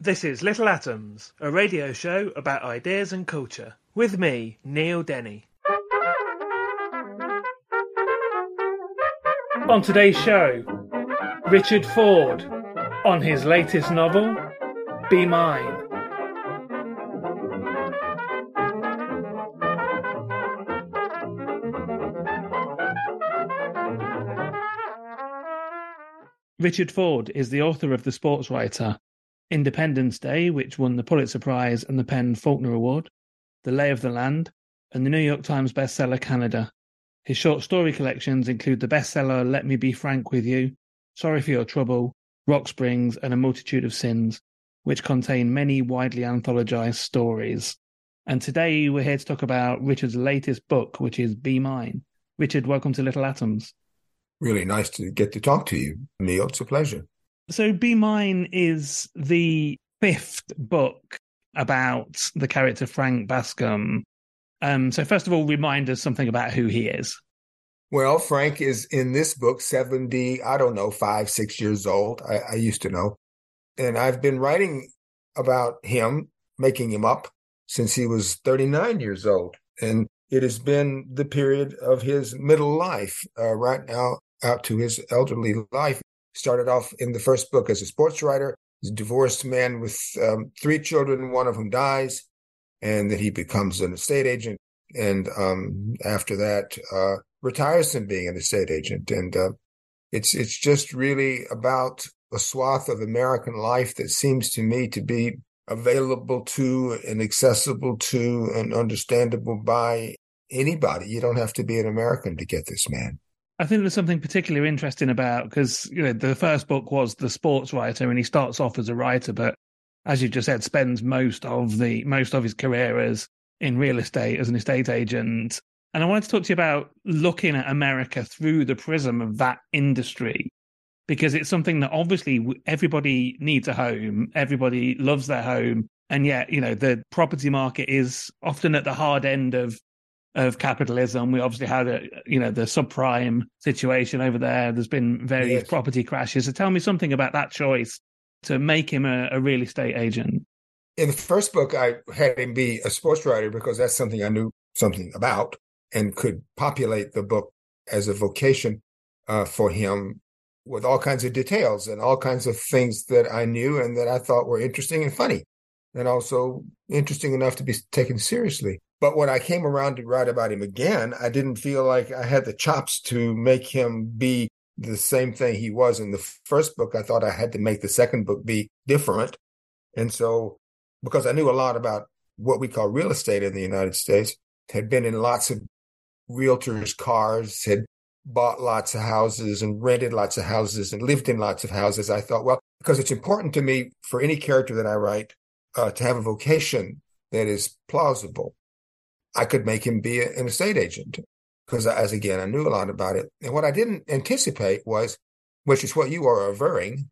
This is Little Atoms, a radio show about ideas and culture. With me, Neil Denny. On today's show, Richard Ford on his latest novel, Be Mine. Richard Ford is the author of The Sports Writer, Independence Day, which won the Pulitzer Prize and the PEN Faulkner Award, The Lay of the Land, and the New York Times bestseller Canada. His short story collections include the bestseller Let Me Be Frank with You, Sorry for Your Trouble, Rock Springs, and A Multitude of Sins, which contain many widely anthologized stories. And today we're here to talk about Richard's latest book, which is Be Mine. Richard, welcome to Little Atoms. Really nice to get to talk to you, Neil. It's a pleasure. So, Be Mine is the fifth book about the character Frank Bascombe. Um, so, first of all, remind us something about who he is. Well, Frank is in this book 70, I don't know, five, six years old. I, I used to know. And I've been writing about him, making him up since he was 39 years old. And it has been the period of his middle life, uh, right now out to his elderly life. Started off in the first book as a sports writer. He's a divorced man with um, three children, one of whom dies, and then he becomes an estate agent. And um, after that, uh, retires from being an estate agent. And uh, it's it's just really about a swath of American life that seems to me to be available to and accessible to and understandable by anybody. You don't have to be an American to get this man. I think there's something particularly interesting about because you know the first book was the sports writer, and he starts off as a writer, but as you just said, spends most of the most of his career as in real estate as an estate agent. And I wanted to talk to you about looking at America through the prism of that industry because it's something that obviously everybody needs a home, everybody loves their home, and yet you know the property market is often at the hard end of of capitalism. We obviously had a you know the subprime situation over there. There's been various Yes. property crashes. So tell me something about that choice to make him a, a real estate agent. In the first book, I had him be a sports writer because that's something I knew something about and could populate the book as a vocation uh, for him with all kinds of details and all kinds of things that I knew and that I thought were interesting and funny and also interesting enough to be taken seriously. But when I came around to write about him again, I didn't feel like I had the chops to make him be the same thing he was in the first book. I thought I had to make the second book be different. And so, because I knew a lot about what we call real estate in the United States, had been in lots of realtors' cars, had bought lots of houses and rented lots of houses and lived in lots of houses. I thought, well, because it's important to me for any character that I write uh, to have a vocation that is plausible. I could make him be a- an estate agent because, as again, I knew a lot about it. And what I didn't anticipate was, which is what you are averring,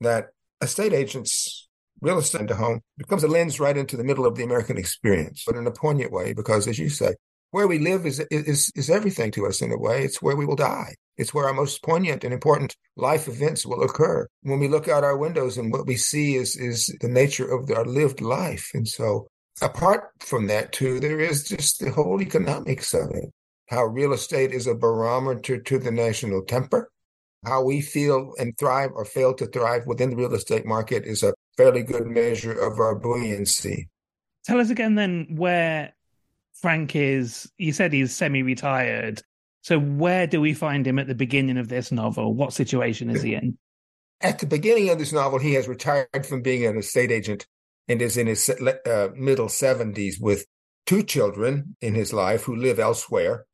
that estate agents, real estate to home becomes a lens right into the middle of the American experience, but in a poignant way, because as you say, where we live is, is, is everything to us in a way. It's where we will die. It's where our most poignant and important life events will occur. When we look out our windows and what we see is, is the nature of our lived life. And so apart from that too, there is just the whole economics of it. How real estate is a barometer to the national temper how we feel and thrive or fail to thrive within the real estate market is a fairly good measure of our buoyancy. Tell us again then where Frank is. You said he's semi retired. So, where do we find him at the beginning of this novel? What situation is he in? At the beginning of this novel, he has retired from being an estate agent and is in his uh, middle 70s with two children in his life who live elsewhere.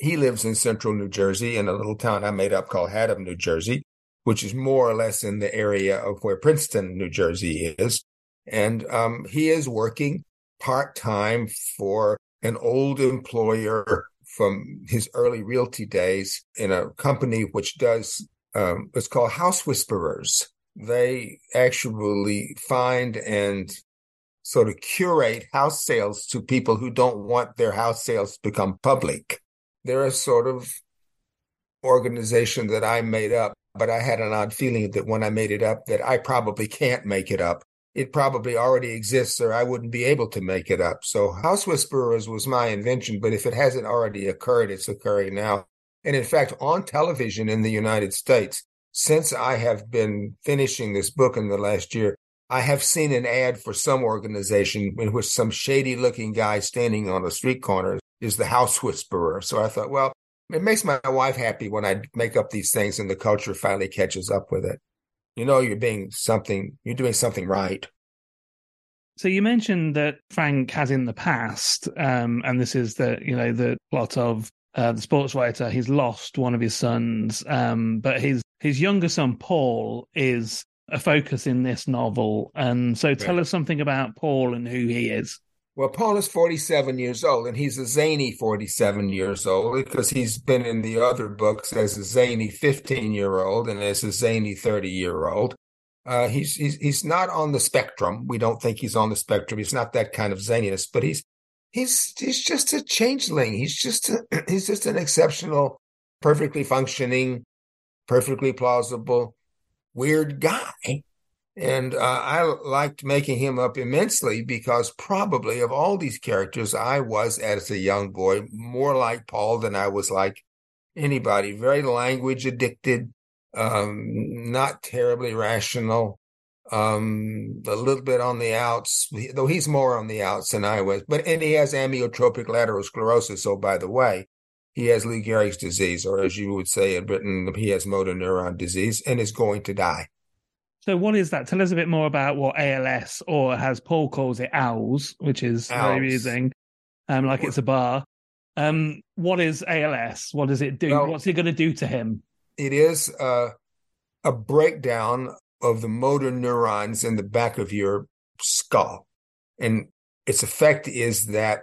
He lives in central New Jersey in a little town I made up called Haddam, New Jersey, which is more or less in the area of where Princeton, New Jersey is. And um, he is working part time for an old employer from his early realty days in a company which does um, it's called House Whisperers. They actually find and sort of curate house sales to people who don't want their house sales to become public. They're a sort of organization that I made up, but I had an odd feeling that when I made it up that I probably can't make it up it probably already exists or I wouldn't be able to make it up. So House Whisperers was my invention, but if it hasn't already occurred, it's occurring now. And in fact, on television in the United States, since I have been finishing this book in the last year, I have seen an ad for some organization in which some shady looking guy standing on a street corner is the house whisperer. So I thought, well, it makes my wife happy when I make up these things and the culture finally catches up with it you know you're being something you're doing something right so you mentioned that frank has in the past um, and this is the you know the plot of uh, the sports writer he's lost one of his sons um, but his his younger son paul is a focus in this novel and so tell right. us something about paul and who he is well, Paul is 47 years old, and he's a zany 47 years old because he's been in the other books as a zany 15 year old and as a zany 30 year old. Uh, he's, he's he's not on the spectrum. We don't think he's on the spectrum. He's not that kind of zaniness, but he's he's he's just a changeling. He's just a, he's just an exceptional, perfectly functioning, perfectly plausible, weird guy. And uh, I liked making him up immensely because probably of all these characters, I was, as a young boy, more like Paul than I was like anybody. Very language addicted, um, not terribly rational, um, a little bit on the outs, though he's more on the outs than I was. But and he has amyotrophic lateral sclerosis. So, by the way, he has Lou Gehrig's disease, or as you would say in Britain, he has motor neuron disease, and is going to die. So what is that? Tell us a bit more about what ALS, or as Paul calls it, OWLS, which is ALS. very amusing, um, like it's a bar. Um, what is ALS? What does it do? Well, What's it going to do to him? It is uh, a breakdown of the motor neurons in the back of your skull, and its effect is that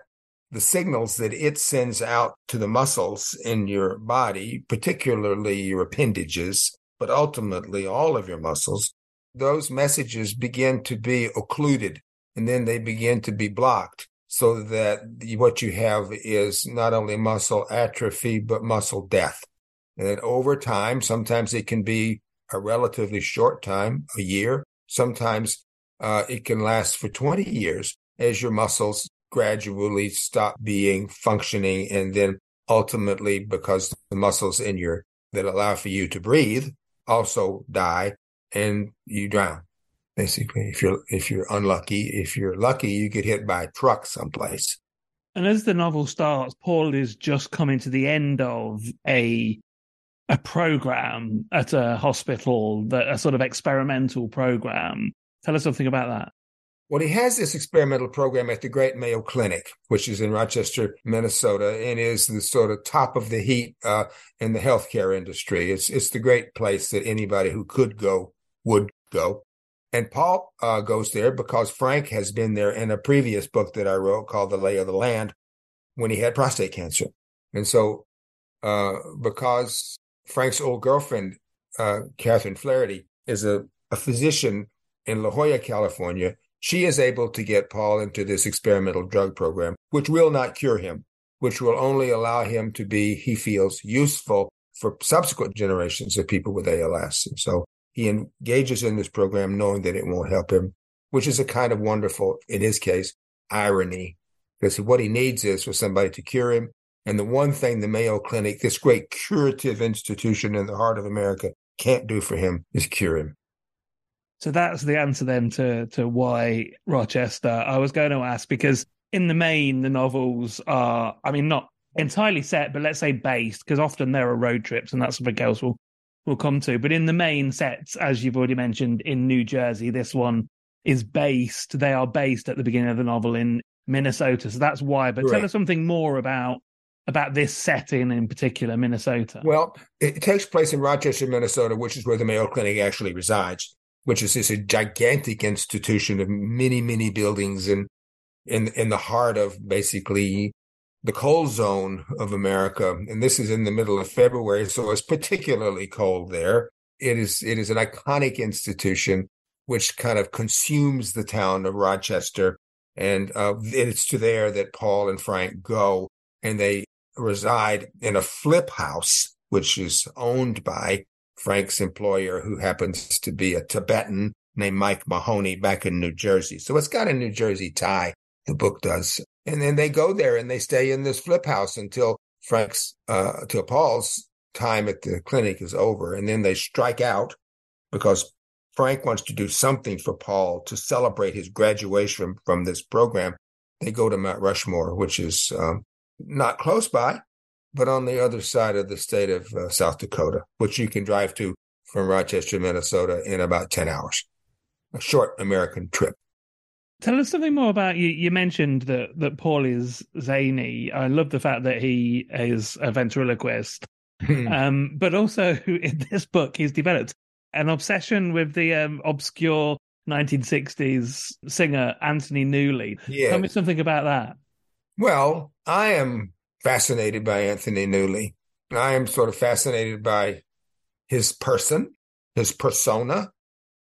the signals that it sends out to the muscles in your body, particularly your appendages, but ultimately all of your muscles, those messages begin to be occluded and then they begin to be blocked so that what you have is not only muscle atrophy, but muscle death. And over time, sometimes it can be a relatively short time, a year. Sometimes uh, it can last for 20 years as your muscles gradually stop being functioning. And then ultimately, because the muscles in your that allow for you to breathe also die, and you drown. Basically, if you're if you're unlucky, if you're lucky, you get hit by a truck someplace. And as the novel starts, Paul is just coming to the end of a a program at a hospital, that a sort of experimental program. Tell us something about that. Well, he has this experimental program at the Great Mayo Clinic, which is in Rochester, Minnesota, and is the sort of top of the heat uh, in the healthcare industry. It's it's the great place that anybody who could go would go. And Paul uh, goes there because Frank has been there in a previous book that I wrote called The Lay of the Land when he had prostate cancer. And so, uh, because Frank's old girlfriend, uh, Catherine Flaherty, is a, a physician in La Jolla, California, she is able to get Paul into this experimental drug program, which will not cure him, which will only allow him to be, he feels, useful for subsequent generations of people with ALS. And so he engages in this program knowing that it won't help him, which is a kind of wonderful, in his case, irony, because what he needs is for somebody to cure him. And the one thing the Mayo Clinic, this great curative institution in the heart of America, can't do for him is cure him. So that's the answer then to to why Rochester. I was going to ask because in the main the novels are, I mean, not entirely set, but let's say based, because often there are road trips, and that's something else we'll we'll come to. But in the main sets, as you've already mentioned, in New Jersey, this one is based. They are based at the beginning of the novel in Minnesota, so that's why. But tell us something more about about this setting in particular, Minnesota. Well, it takes place in Rochester, Minnesota, which is where the Mayo Clinic actually resides which is this gigantic institution of many, many buildings in in in the heart of basically the cold zone of America. And this is in the middle of February, so it's particularly cold there. It is it is an iconic institution which kind of consumes the town of Rochester. And uh, it's to there that Paul and Frank go, and they reside in a flip house, which is owned by Frank's employer, who happens to be a Tibetan named Mike Mahoney back in New Jersey. So it's got a New Jersey tie, the book does. And then they go there and they stay in this flip house until Frank's, uh, till Paul's time at the clinic is over. And then they strike out because Frank wants to do something for Paul to celebrate his graduation from this program. They go to Mount Rushmore, which is um, not close by, but on the other side of the state of uh, South Dakota, which you can drive to from Rochester, Minnesota in about 10 hours. A short American trip. Tell us something more about you. You mentioned that, that Paul is zany. I love the fact that he is a ventriloquist. Hmm. um, but also in this book, he's developed an obsession with the um, obscure 1960s singer Anthony Newley. Yeah. Tell me something about that. Well, I am fascinated by Anthony Newley. I am sort of fascinated by his person, his persona,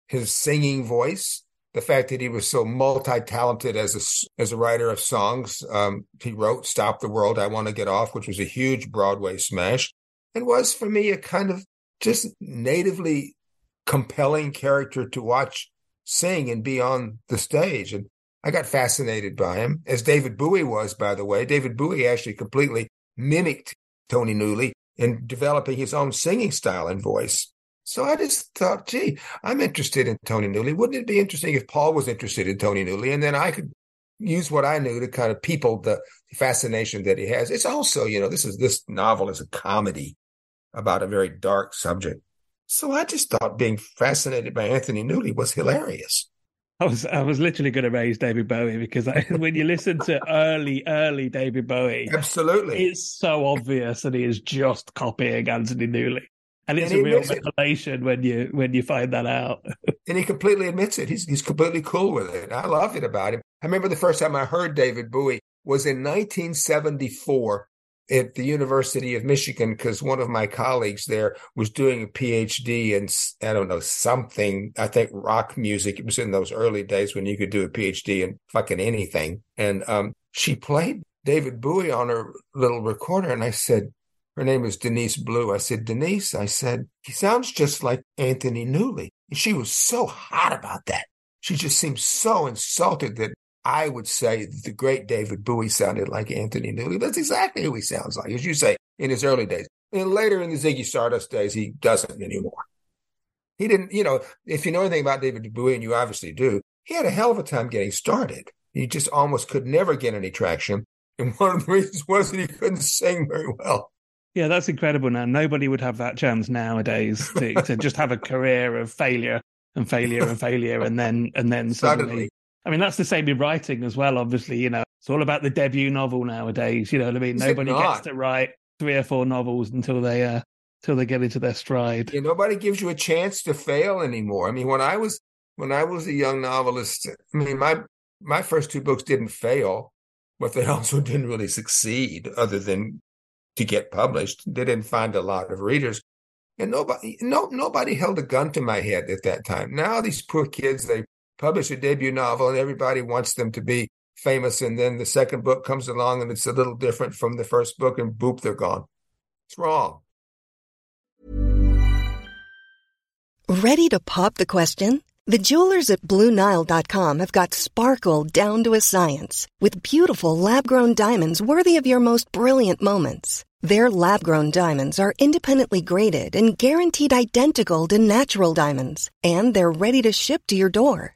his singing voice, the fact that he was so multi-talented as a as a writer of songs. Um, he wrote "Stop the World, I Want to Get Off," which was a huge Broadway smash, and was for me a kind of just natively compelling character to watch sing and be on the stage. And I got fascinated by him, as David Bowie was, by the way. David Bowie actually completely mimicked Tony Newley in developing his own singing style and voice. So I just thought, gee, I'm interested in Tony Newley. Wouldn't it be interesting if Paul was interested in Tony Newley? And then I could use what I knew to kind of people the fascination that he has. It's also, you know, this is this novel is a comedy about a very dark subject. So I just thought being fascinated by Anthony Newley was hilarious. I was I was literally going to raise David Bowie because I, when you listen to early early David Bowie, absolutely, it's so obvious that he is just copying Anthony Newley, and it's and a real revelation it. when you when you find that out. and he completely admits it. He's he's completely cool with it. I love it about him. I remember the first time I heard David Bowie was in 1974 at the University of Michigan because one of my colleagues there was doing a PhD in I don't know something I think rock music. It was in those early days when you could do a PhD in fucking anything, and um, she played David Bowie on her little recorder, and I said. Her name is Denise Blue. I said, Denise, I said, he sounds just like Anthony Newley. And she was so hot about that. She just seemed so insulted that I would say the great David Bowie sounded like Anthony Newley. That's exactly who he sounds like, as you say, in his early days. And later in the Ziggy Stardust days, he doesn't anymore. He didn't, you know, if you know anything about David Bowie, and you obviously do, he had a hell of a time getting started. He just almost could never get any traction. And one of the reasons was that he couldn't sing very well. Yeah, that's incredible now. Nobody would have that chance nowadays to, to just have a career of failure and failure and failure and then and then suddenly, suddenly I mean, that's the same in writing as well. Obviously, you know, it's all about the debut novel nowadays. You know what I mean? Is nobody gets to write three or four novels until they uh until they get into their stride. Yeah, nobody gives you a chance to fail anymore. I mean, when I was when I was a young novelist, I mean, my my first two books didn't fail, but they also didn't really succeed, other than to get published. They didn't find a lot of readers. And nobody, no, nobody held a gun to my head at that time. Now these poor kids, they publish a debut novel and everybody wants them to be famous. And then the second book comes along and it's a little different from the first book and boop, they're gone. It's wrong. Ready to pop the question? The jewelers at BlueNile.com have got sparkle down to a science with beautiful lab grown diamonds worthy of your most brilliant moments. Their lab grown diamonds are independently graded and guaranteed identical to natural diamonds, and they're ready to ship to your door.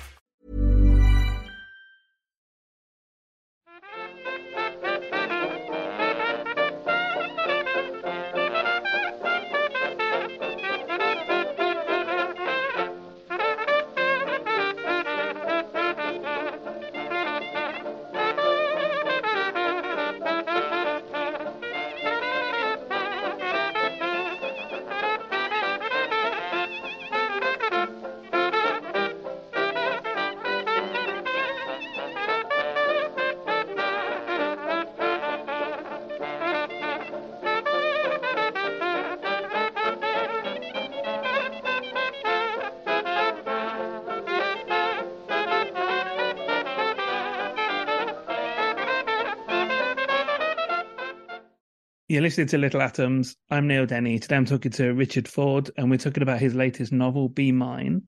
You're listening to Little Atoms. I'm Neil Denny. Today I'm talking to Richard Ford, and we're talking about his latest novel, Be Mine.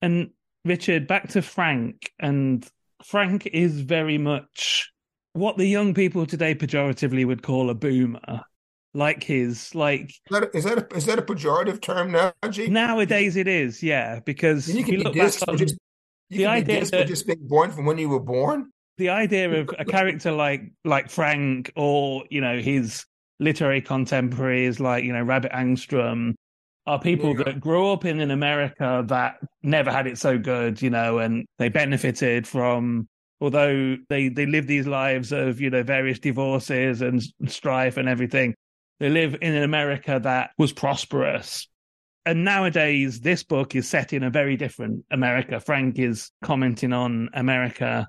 And Richard, back to Frank. And Frank is very much what the young people today pejoratively would call a boomer. Like his, like is that a, is that a, is that a pejorative term now, G? Nowadays it is, yeah. Because and you can be dissed for just, you the idea that, just being born from when you were born the idea of a character like like Frank or you know his literary contemporaries like you know Rabbit Angstrom are people yeah. that grew up in an America that never had it so good, you know, and they benefited from although they they live these lives of you know various divorces and strife and everything. They live in an America that was prosperous. And nowadays, this book is set in a very different America. Frank is commenting on America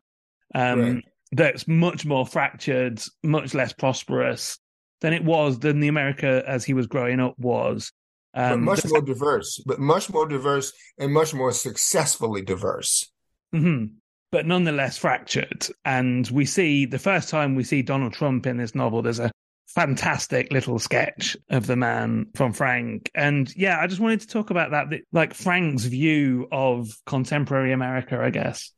um, right. that's much more fractured, much less prosperous than it was than the America as he was growing up was. Um, but much more diverse, but much more diverse and much more successfully diverse. Mm-hmm. But nonetheless fractured. And we see the first time we see Donald Trump in this novel, there's a fantastic little sketch of the man from Frank. And yeah, I just wanted to talk about that, like Frank's view of contemporary America, I guess.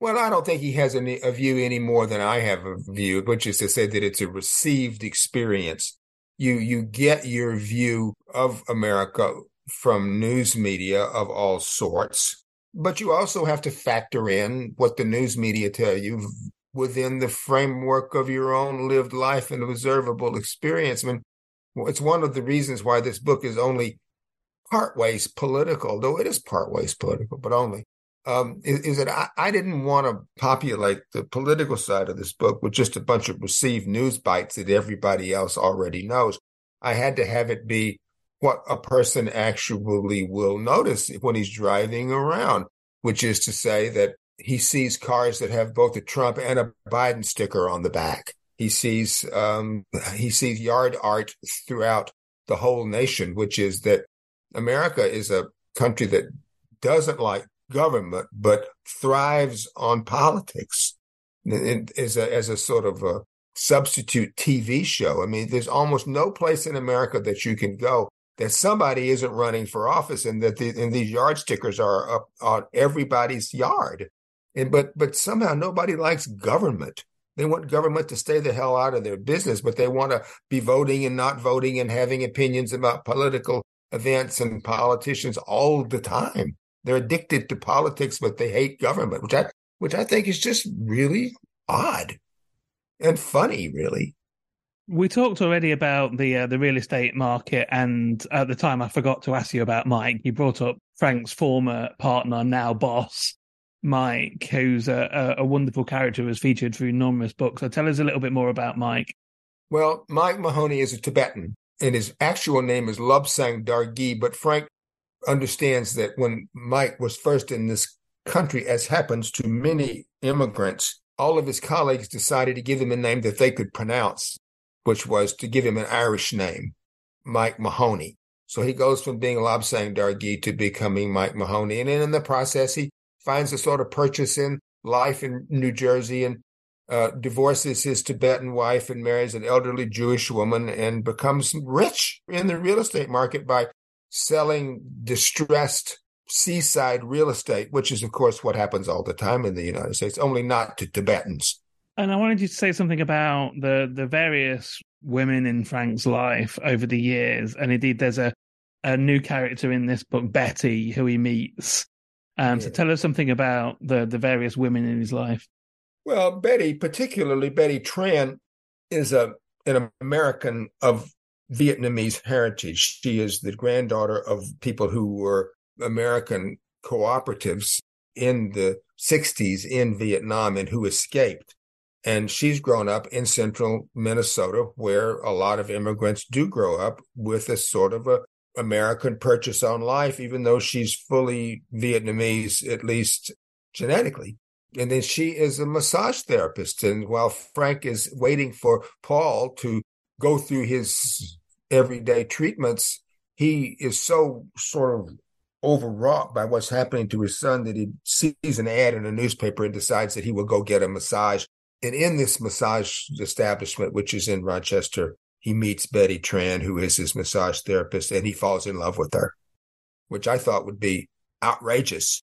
Well, I don't think he has a view any more than I have a view, which is to say that it's a received experience. You you get your view of America from news media of all sorts, but you also have to factor in what the news media tell you within the framework of your own lived life and observable experience. I mean, it's one of the reasons why this book is only partways political, though it is partways political, but only um, is, is, that I, I didn't want to populate the political side of this book with just a bunch of received news bites that everybody else already knows. I had to have it be what a person actually will notice when he's driving around, which is to say that he sees cars that have both a Trump and a Biden sticker on the back. He sees um, he sees yard art throughout the whole nation, which is that America is a country that doesn't like government, but thrives on politics as a, as a sort of a substitute TV show. I mean, there's almost no place in America that you can go that somebody isn't running for office and that the, and these yard stickers are up on everybody's yard. And, but, but somehow nobody likes government. They want government to stay the hell out of their business, but they want to be voting and not voting and having opinions about political events and politicians all the time. They're addicted to politics, but they hate government, which I which I think is just really odd and funny, really. We talked already about the uh, the real estate market, and at the time, I forgot to ask you about Mike. You brought up Frank's former partner, now boss, Mike, who's a, a wonderful character, who was featured through numerous books. So tell us a little bit more about Mike. Well, Mike Mahoney is a Tibetan, and his actual name is Lobsang Dargee. But Frank understands that when Mike was first in this country, as happens to many immigrants, all of his colleagues decided to give him a name that they could pronounce, which was to give him an Irish name, Mike Mahoney. So he goes from being Lobsang Dargee to becoming Mike Mahoney. And then in the process, he finds a sort of purchase in life in New Jersey and uh, divorces his Tibetan wife and marries an elderly Jewish woman and becomes rich in the real estate market by selling distressed seaside real estate, which is, of course, what happens all the time in the United States, only not to Tibetans. And I wanted you to say something about the the various women in Frank's life over the years, and indeed, there's a a new character in this book, Betty, who he meets. Um, yeah. So tell us something about the the various women in his life. Well, Betty, particularly Betty Tran, is a an American of Vietnamese heritage. She is the granddaughter of people who were American cooperatives in the 60s in Vietnam and who escaped. And she's grown up in central Minnesota, where a lot of immigrants do grow up with a sort of a American purchase on life, even though she's fully Vietnamese, at least genetically. And then she is a massage therapist. And while Frank is waiting for Paul to go through his everyday treatments, he is so sort of overwrought by what's happening to his son that he sees an ad in a newspaper and decides that he will go get a massage. And in this massage establishment, which is in Rochester, he meets Betty Tran, who is his massage therapist, and he falls in love with her, which I thought would be outrageous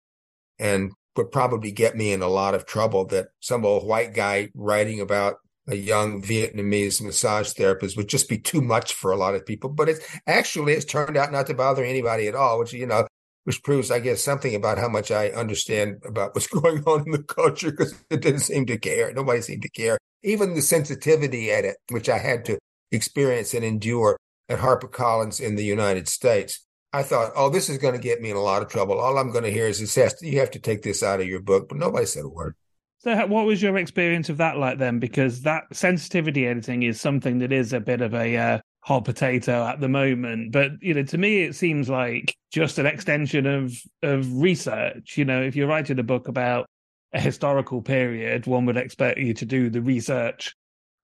and would probably get me in a lot of trouble that some old white guy writing about a young Vietnamese massage therapist would just be too much for a lot of people. But it's actually it's turned out not to bother anybody at all, which you know which proves, I guess, something about how much I understand about what's going on in the culture because it didn't seem to care. Nobody seemed to care. Even the sensitivity at it, which I had to experience and endure at HarperCollins in the United States. I thought, oh, this is going to get me in a lot of trouble. All I'm going to hear is this you have to take this out of your book, but nobody said a word. So, what was your experience of that like then? Because that sensitivity editing is something that is a bit of a uh, hot potato at the moment. But you know, to me, it seems like just an extension of of research. You know, if you're writing a book about a historical period, one would expect you to do the research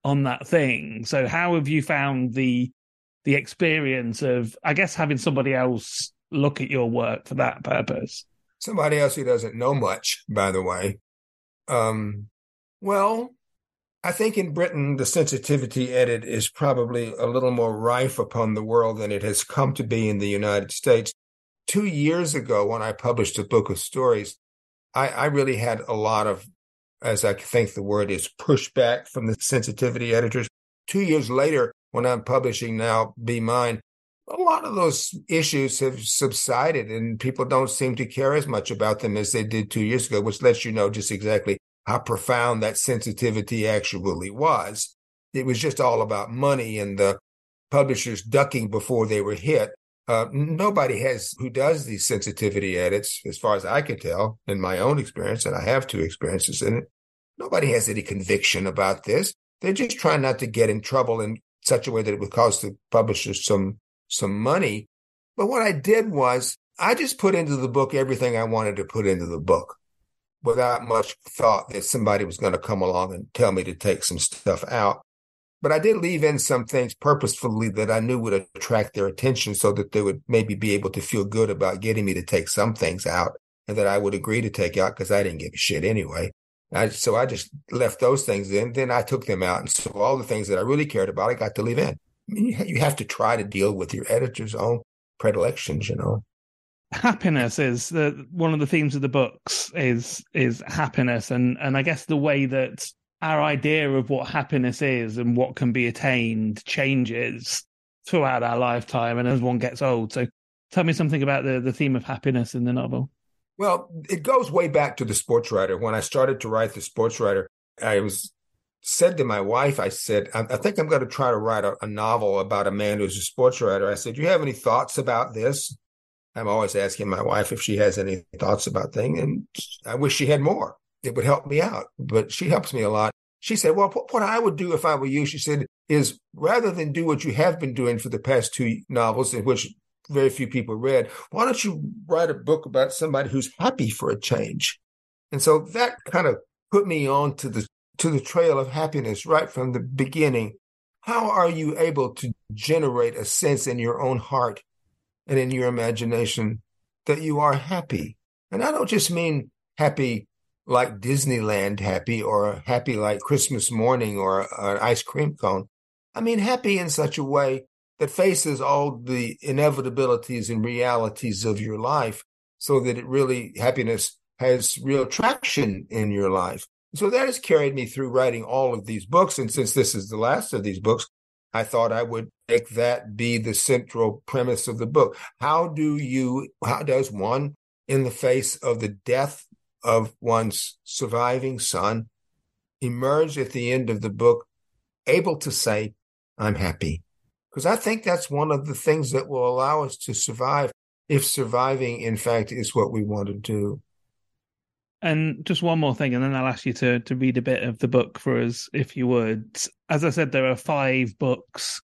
on that thing. So, how have you found the the experience of, I guess, having somebody else look at your work for that purpose? Somebody else who doesn't know much, by the way. Um, well, I think in Britain, the sensitivity edit is probably a little more rife upon the world than it has come to be in the United States. Two years ago, when I published a book of stories, I, I really had a lot of, as I think the word is, pushback from the sensitivity editors. Two years later, when I'm publishing now, Be Mine, a lot of those issues have subsided and people don't seem to care as much about them as they did two years ago, which lets you know just exactly how profound that sensitivity actually was. It was just all about money and the publishers ducking before they were hit. Uh, nobody has who does these sensitivity edits, as far as I can tell, in my own experience, and I have two experiences in it. Nobody has any conviction about this. They're just trying not to get in trouble in such a way that it would cause the publishers some some money. But what I did was I just put into the book everything I wanted to put into the book without much thought that somebody was going to come along and tell me to take some stuff out. But I did leave in some things purposefully that I knew would attract their attention so that they would maybe be able to feel good about getting me to take some things out and that I would agree to take out because I didn't give a shit anyway. I, so I just left those things in. Then I took them out. And so all the things that I really cared about, I got to leave in. You have to try to deal with your editor's own predilections, you know happiness is the one of the themes of the books is is happiness and and I guess the way that our idea of what happiness is and what can be attained changes throughout our lifetime and as one gets old. So tell me something about the, the theme of happiness in the novel. Well, it goes way back to the sports writer. When I started to write the sports writer, I was said to my wife, I said, I, I think I'm going to try to write a, a, novel about a man who's a sports writer. I said, Do you have any thoughts about this? I'm always asking my wife if she has any thoughts about things, and I wish she had more. It would help me out, but she helps me a lot. She said, Well, what I would do if I were you, she said, is rather than do what you have been doing for the past two novels, in which very few people read, why don't you write a book about somebody who's happy for a change? And so that kind of put me on to the to the trail of happiness right from the beginning. How are you able to generate a sense in your own heart and in your imagination that you are happy? And I don't just mean happy like Disneyland happy or happy like Christmas morning or an ice cream cone. I mean, happy in such a way that faces all the inevitabilities and realities of your life so that it really, happiness has real traction in your life. So that has carried me through writing all of these books. And since this is the last of these books, I thought I would make that be the central premise of the book. How do you, how does one, in the face of the death of one's surviving son emerge at the end of the book able to say, I'm happy. Because I think that's one of the things that will allow us to survive if surviving, in fact, is what we want to do. And just one more thing, and then I'll ask you to, to read a bit of the book for us, if you would. As I said, there are five books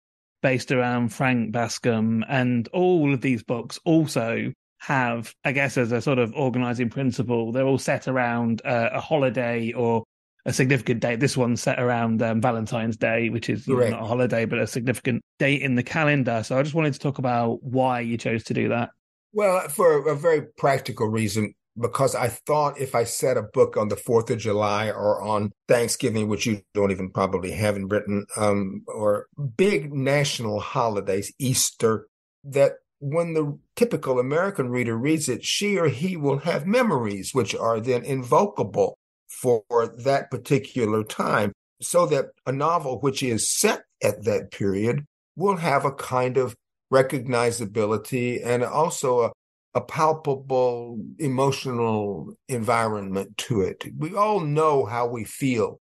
based around Frank Bascombe, and all of these books also have, I guess, as a sort of organizing principle, they're all set around uh, a holiday or a significant date. This one's set around um, Valentine's Day, which is know, not a holiday, but a significant date in the calendar. So I just wanted to talk about why you chose to do that. Well, for a very practical reason, because I thought if I set a book on the 4th of July or on Thanksgiving, which you don't even probably have in Britain, um, or big national holidays, Easter, that when the typical American reader reads it, she or he will have memories which are then invocable for that particular time, so that a novel which is set at that period will have a kind of recognizability and also a, a palpable emotional environment to it. We all know how we feel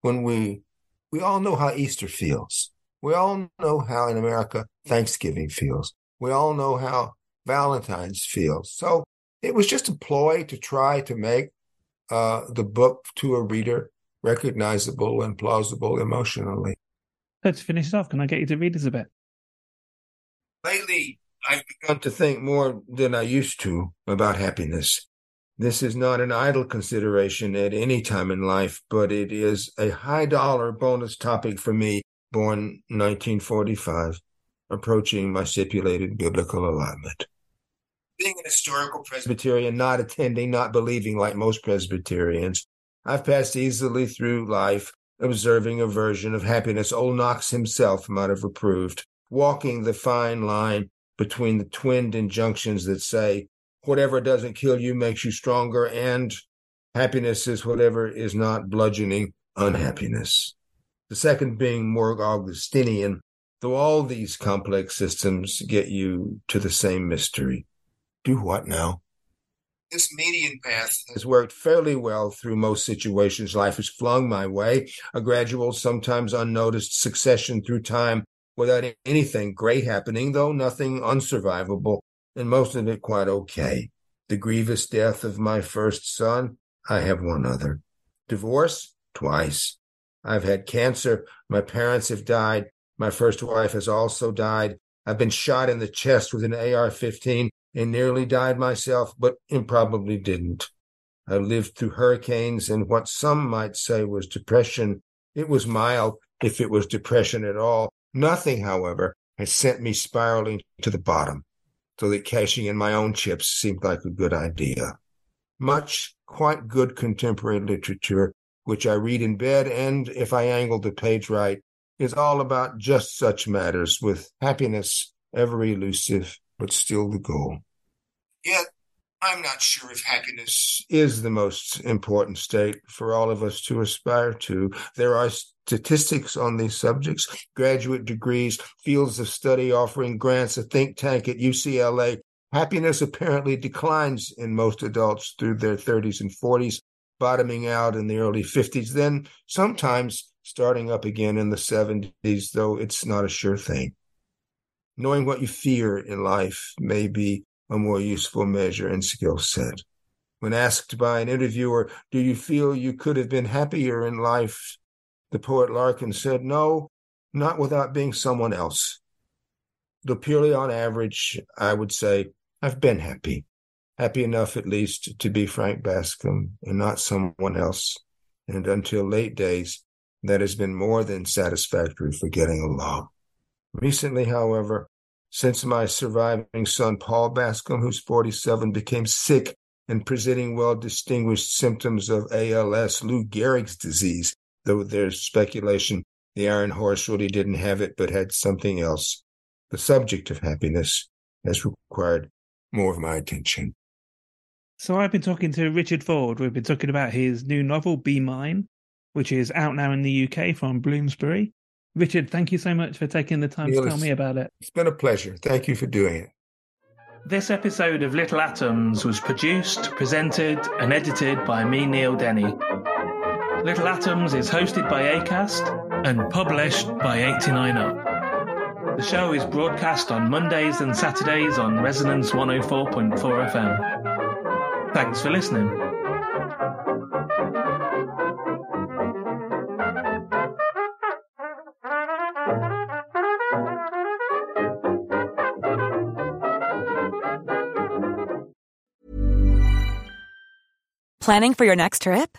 when we we all know how Easter feels. We all know how in America Thanksgiving feels. We all know how Valentine's feels. So it was just a ploy to try to make uh, the book to a reader recognizable and plausible emotionally. Let's finish it off. Can I get you to read us a bit? Lately, I've begun to think more than I used to about happiness. This is not an idle consideration at any time in life, but it is a high dollar bonus topic for me, born 1945 approaching my stipulated biblical allotment. Being an historical Presbyterian, not attending, not believing like most Presbyterians, I've passed easily through life observing a version of happiness old Knox himself might have approved, walking the fine line between the twinned injunctions that say, whatever doesn't kill you makes you stronger, and happiness is whatever is not bludgeoning unhappiness. The second being more Augustinian, Though all these complex systems get you to the same mystery. Do what now? This median path has worked fairly well through most situations life has flung my way, a gradual, sometimes unnoticed succession through time without anything great happening, though nothing unsurvivable, and most of it quite okay. The grievous death of my first son, I have one other. Divorce, twice. I've had cancer. My parents have died. My first wife has also died. I've been shot in the chest with an AR 15 and nearly died myself, but improbably didn't. I lived through hurricanes and what some might say was depression. It was mild, if it was depression at all. Nothing, however, has sent me spiraling to the bottom, so that cashing in my own chips seemed like a good idea. Much quite good contemporary literature, which I read in bed, and if I angle the page right, is all about just such matters, with happiness ever elusive, but still the goal. Yet, I'm not sure if happiness is the most important state for all of us to aspire to. There are statistics on these subjects, graduate degrees, fields of study offering grants, a think tank at UCLA. Happiness apparently declines in most adults through their 30s and 40s, bottoming out in the early 50s, then sometimes starting up again in the 70s, though it's not a sure thing. Knowing what you fear in life may be a more useful measure and skill set. When asked by an interviewer, Do you feel you could have been happier in life? The poet Larkin said, No, not without being someone else. Though purely on average, I would say I've been happy. Happy enough, at least, to be Frank Bascombe and not someone else. And until late days, that has been more than satisfactory for getting along. Recently, however, since my surviving son, Paul Bascombe, who's 47, became sick and presenting well distinguished symptoms of ALS, Lou Gehrig's disease, though there's speculation the Iron Horse really didn't have it, but had something else. The subject of happiness has required more of my attention. So I've been talking to Richard Ford. We've been talking about his new novel, Be Mine, which is out now in the UK from Bloomsbury. Richard, thank you so much for taking the time Neil, to tell me about it. It's been a pleasure. Thank you for doing it. This episode of Little Atoms was produced, presented, and edited by me, Neil Denny. Little Atoms is hosted by Acast and published by 89UP. The show is broadcast on Mondays and Saturdays on Resonance 104.4 FM. Thanks for listening. Planning for your next trip?